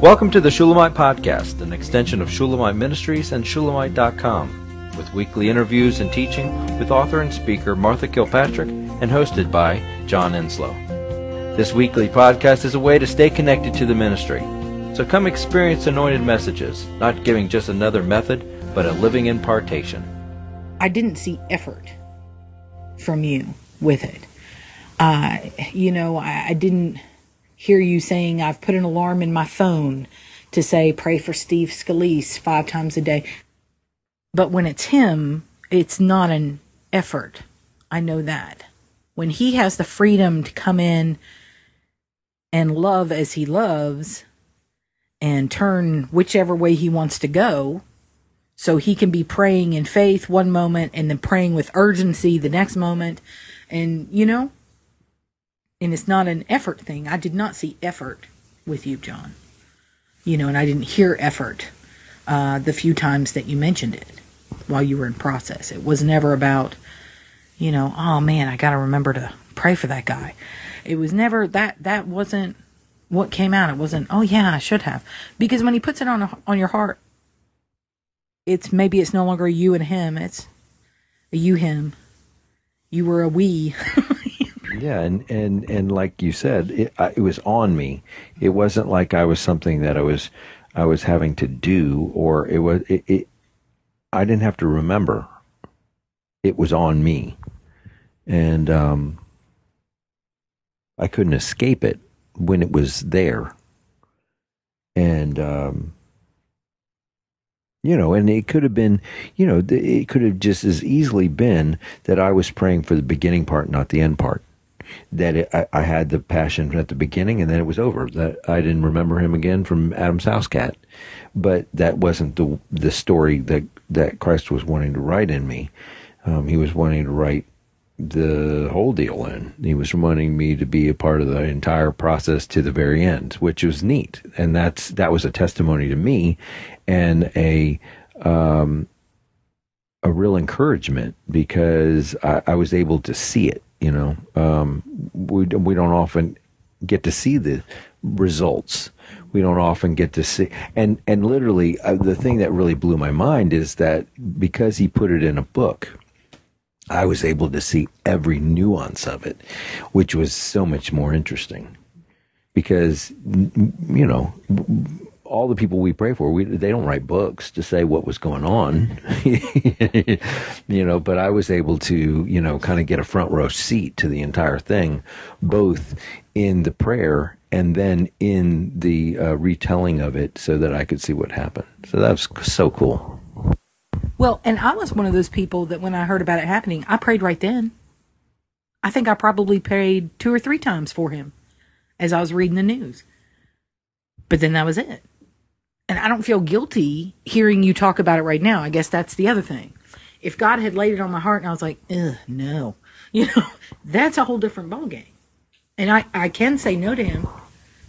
Welcome to the Shulamite Podcast, an extension of Shulamite Ministries and Shulamite.com, with weekly interviews and teaching with author and speaker Martha Kilpatrick and hosted by John Enslow. This weekly podcast is a way to stay connected to the ministry. So come experience anointed messages, not giving just another method, but a living impartation. I didn't see effort from you with it. Uh, you know, I, I didn't hear you saying, I've put an alarm in my phone to say, pray for Steve Scalise five times a day. But when it's him, it's not an effort. I know that. When he has the freedom to come in and love as he loves and turn whichever way he wants to go, so he can be praying in faith one moment and then praying with urgency the next moment. And, you know, and it's not an effort thing. I did not see effort with you, John. You know, and I didn't hear effort uh, the few times that you mentioned it while you were in process. It was never about, you know, oh man, I got to remember to pray for that guy. It was never that. That wasn't what came out. It wasn't. Oh yeah, I should have. Because when he puts it on a, on your heart, it's maybe it's no longer you and him. It's a you him. You were a we. Yeah, and and and like you said, it, it was on me. It wasn't like I was something that I was I was having to do, or it was it, it. I didn't have to remember. It was on me, and um, I couldn't escape it when it was there. And um, you know, and it could have been, you know, it could have just as easily been that I was praying for the beginning part, not the end part that it, I, I, had the passion at the beginning and then it was over. That I didn't remember him again from Adam's House Cat, but that wasn't the the story that that Christ was wanting to write in me. Um, he was wanting to write the whole deal in. He was wanting me to be a part of the entire process to the very end, which was neat, and that's that was a testimony to me and a. Um, a real encouragement because I, I was able to see it you know, um, we we don't often get to see the results. We don't often get to see, and and literally, uh, the thing that really blew my mind is that because he put it in a book, I was able to see every nuance of it, which was so much more interesting. Because you know, all the people we pray for, we, they don't write books to say what was going on, you know. But I was able to, you know, kind of get a front row seat to the entire thing, both in the prayer and then in the uh, retelling of it, so that I could see what happened. So that was so cool. Well, and I was one of those people that when I heard about it happening, I prayed right then. I think I probably prayed two or three times for him as I was reading the news. But then that was it and I don't feel guilty hearing you talk about it right now. I guess that's the other thing. If God had laid it on my heart and I was like, Ugh, no, you know, that's a whole different ballgame. And I, I can say no to him.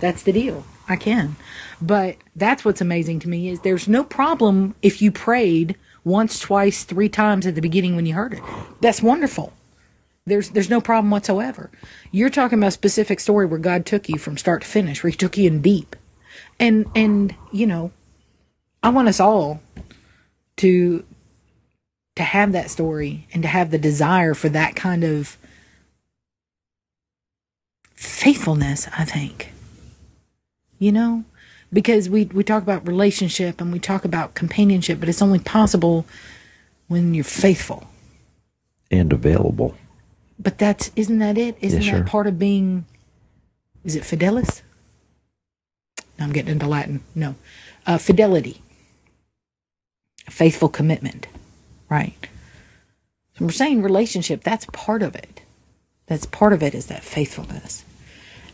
That's the deal. I can. But that's what's amazing to me is there's no problem if you prayed once, twice, three times at the beginning when you heard it. That's wonderful. There's there's no problem whatsoever. You're talking about a specific story where God took you from start to finish, where he took you in deep and and you know i want us all to to have that story and to have the desire for that kind of faithfulness i think. You know? Because we we talk about relationship and we talk about companionship but it's only possible when you're faithful. And available. But that's isn't that it? Isn't yeah, sure. that part of being is it fidelis I'm getting into Latin. No. Uh, fidelity, faithful commitment, right? So we're saying relationship, that's part of it. That's part of it is that faithfulness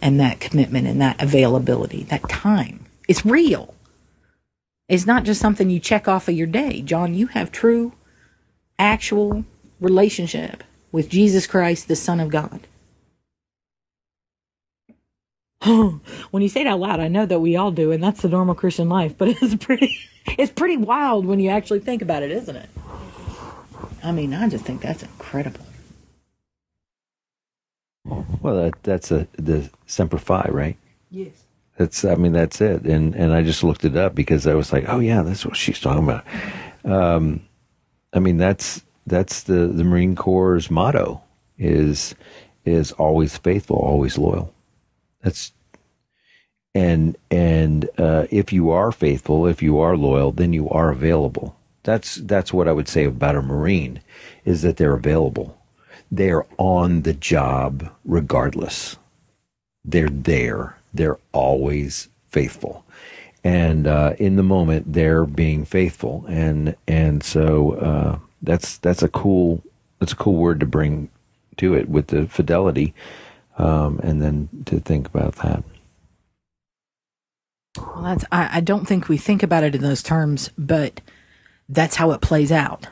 and that commitment and that availability, that time. It's real. It's not just something you check off of your day. John, you have true, actual relationship with Jesus Christ, the Son of God. when you say it out loud, I know that we all do, and that's the normal Christian life. But it's pretty, it's pretty wild when you actually think about it, isn't it? I mean, I just think that's incredible. Well, that, that's a the Semper Fi, right? Yes. That's I mean that's it. And and I just looked it up because I was like, oh yeah, that's what she's talking about. Um, I mean that's that's the the Marine Corps' motto is is always faithful, always loyal. That's and and uh, if you are faithful, if you are loyal, then you are available. That's that's what I would say about a Marine, is that they're available. They're on the job regardless. They're there. They're always faithful, and uh, in the moment they're being faithful, and and so uh, that's that's a cool that's a cool word to bring to it with the fidelity, um, and then to think about that. Well, that's I, I don't think we think about it in those terms, but that's how it plays out.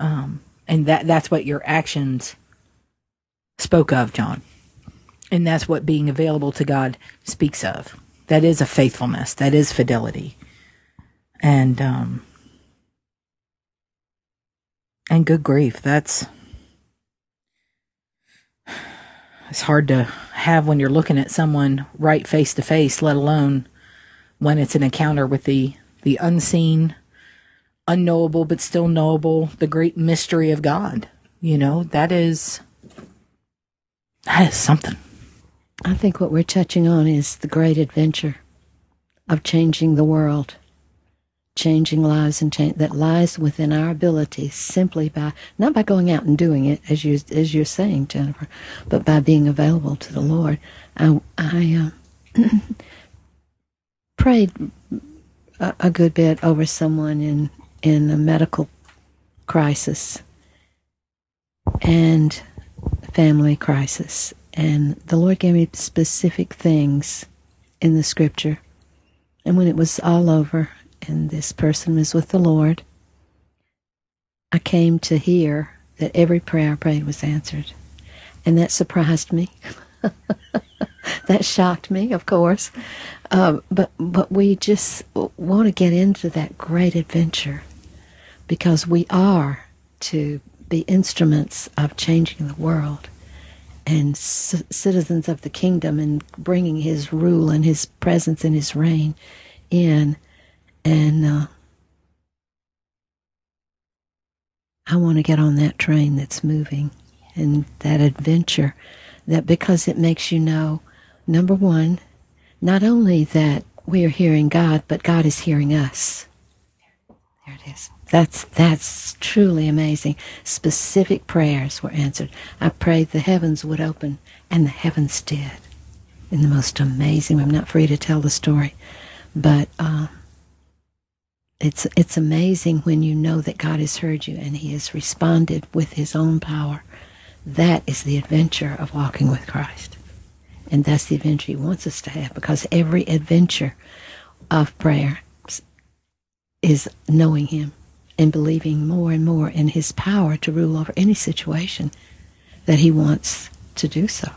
Um, and that that's what your actions spoke of, John. And that's what being available to God speaks of. That is a faithfulness. That is fidelity. And um and good grief, that's it's hard to have when you're looking at someone right face to face, let alone when it's an encounter with the the unseen, unknowable but still knowable, the great mystery of God. You know, that is that is something. I think what we're touching on is the great adventure of changing the world changing lives and change that lies within our ability simply by not by going out and doing it as you as you're saying Jennifer but by being available to the Lord. I, I uh, prayed a, a good bit over someone in in a medical crisis and family crisis. And the Lord gave me specific things in the scripture. And when it was all over and this person was with the Lord, I came to hear that every prayer I prayed was answered. And that surprised me. that shocked me, of course. Um, but but we just want to get into that great adventure because we are to be instruments of changing the world and c- citizens of the kingdom and bringing His rule and His presence and His reign in and uh, I want to get on that train that's moving and that adventure that because it makes you know, number one, not only that we are hearing God, but God is hearing us. There it is. That's that's truly amazing. Specific prayers were answered. I prayed the heavens would open, and the heavens did. In the most amazing. I'm not free to tell the story, but uh, it's it's amazing when you know that God has heard you and He has responded with His own power. That is the adventure of walking with Christ, and that's the adventure He wants us to have. Because every adventure of prayer is knowing Him and believing more and more in His power to rule over any situation that He wants to do so,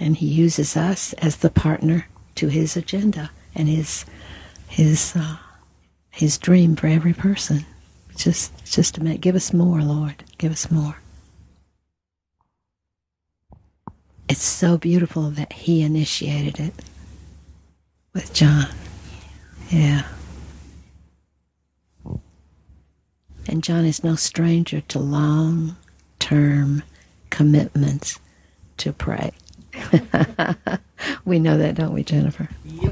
and He uses us as the partner to His agenda and His His. Uh, his dream for every person. Just, just to make, give us more, Lord. Give us more. It's so beautiful that He initiated it with John. Yeah. And John is no stranger to long term commitments to pray. we know that, don't we, Jennifer? Yep.